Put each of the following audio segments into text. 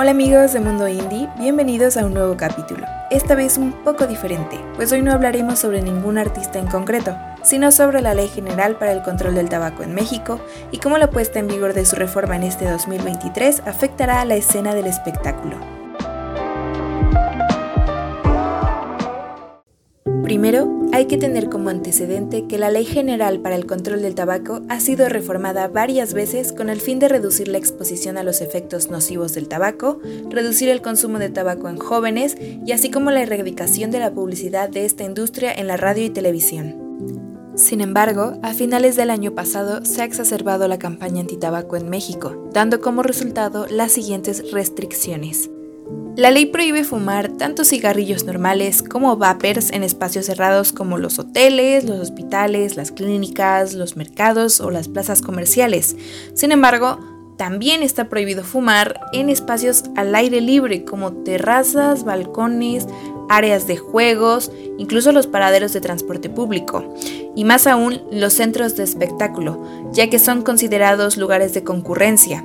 Hola amigos de Mundo Indie, bienvenidos a un nuevo capítulo. Esta vez un poco diferente, pues hoy no hablaremos sobre ningún artista en concreto, sino sobre la Ley General para el Control del Tabaco en México y cómo la puesta en vigor de su reforma en este 2023 afectará a la escena del espectáculo. Primero, hay que tener como antecedente que la Ley General para el Control del Tabaco ha sido reformada varias veces con el fin de reducir la exposición a los efectos nocivos del tabaco, reducir el consumo de tabaco en jóvenes y así como la erradicación de la publicidad de esta industria en la radio y televisión. Sin embargo, a finales del año pasado se ha exacerbado la campaña antitabaco en México, dando como resultado las siguientes restricciones. La ley prohíbe fumar tanto cigarrillos normales como vapers en espacios cerrados como los hoteles, los hospitales, las clínicas, los mercados o las plazas comerciales. Sin embargo, también está prohibido fumar en espacios al aire libre como terrazas, balcones, áreas de juegos, incluso los paraderos de transporte público, y más aún los centros de espectáculo, ya que son considerados lugares de concurrencia.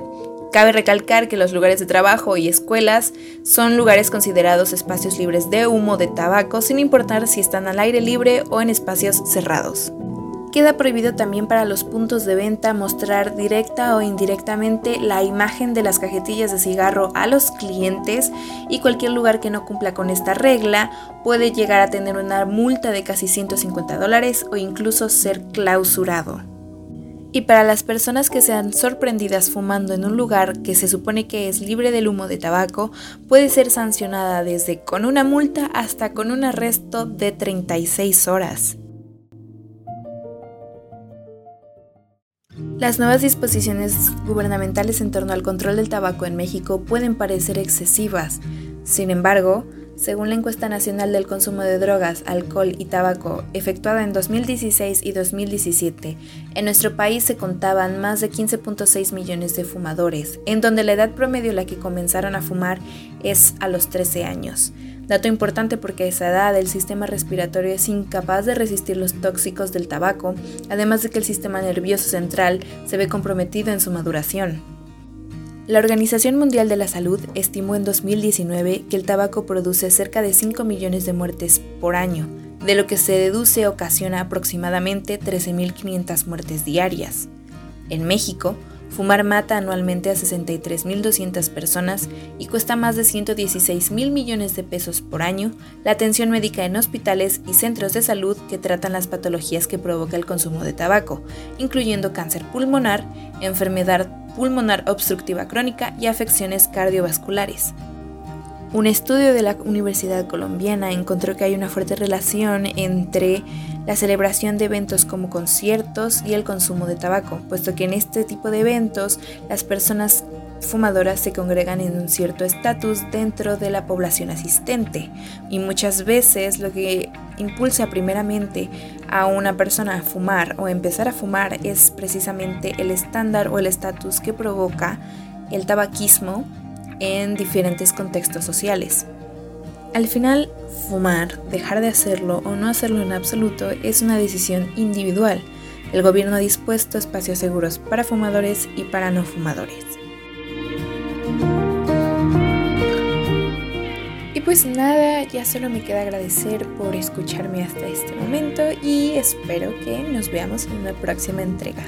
Cabe recalcar que los lugares de trabajo y escuelas son lugares considerados espacios libres de humo de tabaco sin importar si están al aire libre o en espacios cerrados. Queda prohibido también para los puntos de venta mostrar directa o indirectamente la imagen de las cajetillas de cigarro a los clientes y cualquier lugar que no cumpla con esta regla puede llegar a tener una multa de casi 150 dólares o incluso ser clausurado. Y para las personas que sean sorprendidas fumando en un lugar que se supone que es libre del humo de tabaco, puede ser sancionada desde con una multa hasta con un arresto de 36 horas. Las nuevas disposiciones gubernamentales en torno al control del tabaco en México pueden parecer excesivas. Sin embargo, según la encuesta nacional del consumo de drogas, alcohol y tabaco efectuada en 2016 y 2017, en nuestro país se contaban más de 15.6 millones de fumadores, en donde la edad promedio a la que comenzaron a fumar es a los 13 años. Dato importante porque a esa edad el sistema respiratorio es incapaz de resistir los tóxicos del tabaco, además de que el sistema nervioso central se ve comprometido en su maduración. La Organización Mundial de la Salud estimó en 2019 que el tabaco produce cerca de 5 millones de muertes por año, de lo que se deduce ocasiona aproximadamente 13.500 muertes diarias. En México, fumar mata anualmente a 63.200 personas y cuesta más de 116 mil millones de pesos por año la atención médica en hospitales y centros de salud que tratan las patologías que provoca el consumo de tabaco, incluyendo cáncer pulmonar, enfermedad pulmonar obstructiva crónica y afecciones cardiovasculares. Un estudio de la Universidad Colombiana encontró que hay una fuerte relación entre la celebración de eventos como conciertos y el consumo de tabaco, puesto que en este tipo de eventos las personas fumadoras se congregan en un cierto estatus dentro de la población asistente y muchas veces lo que impulsa primeramente a una persona a fumar o empezar a fumar es precisamente el estándar o el estatus que provoca el tabaquismo en diferentes contextos sociales. Al final, fumar, dejar de hacerlo o no hacerlo en absoluto es una decisión individual. El gobierno ha dispuesto espacios seguros para fumadores y para no fumadores. Pues nada, ya solo me queda agradecer por escucharme hasta este momento y espero que nos veamos en una próxima entrega.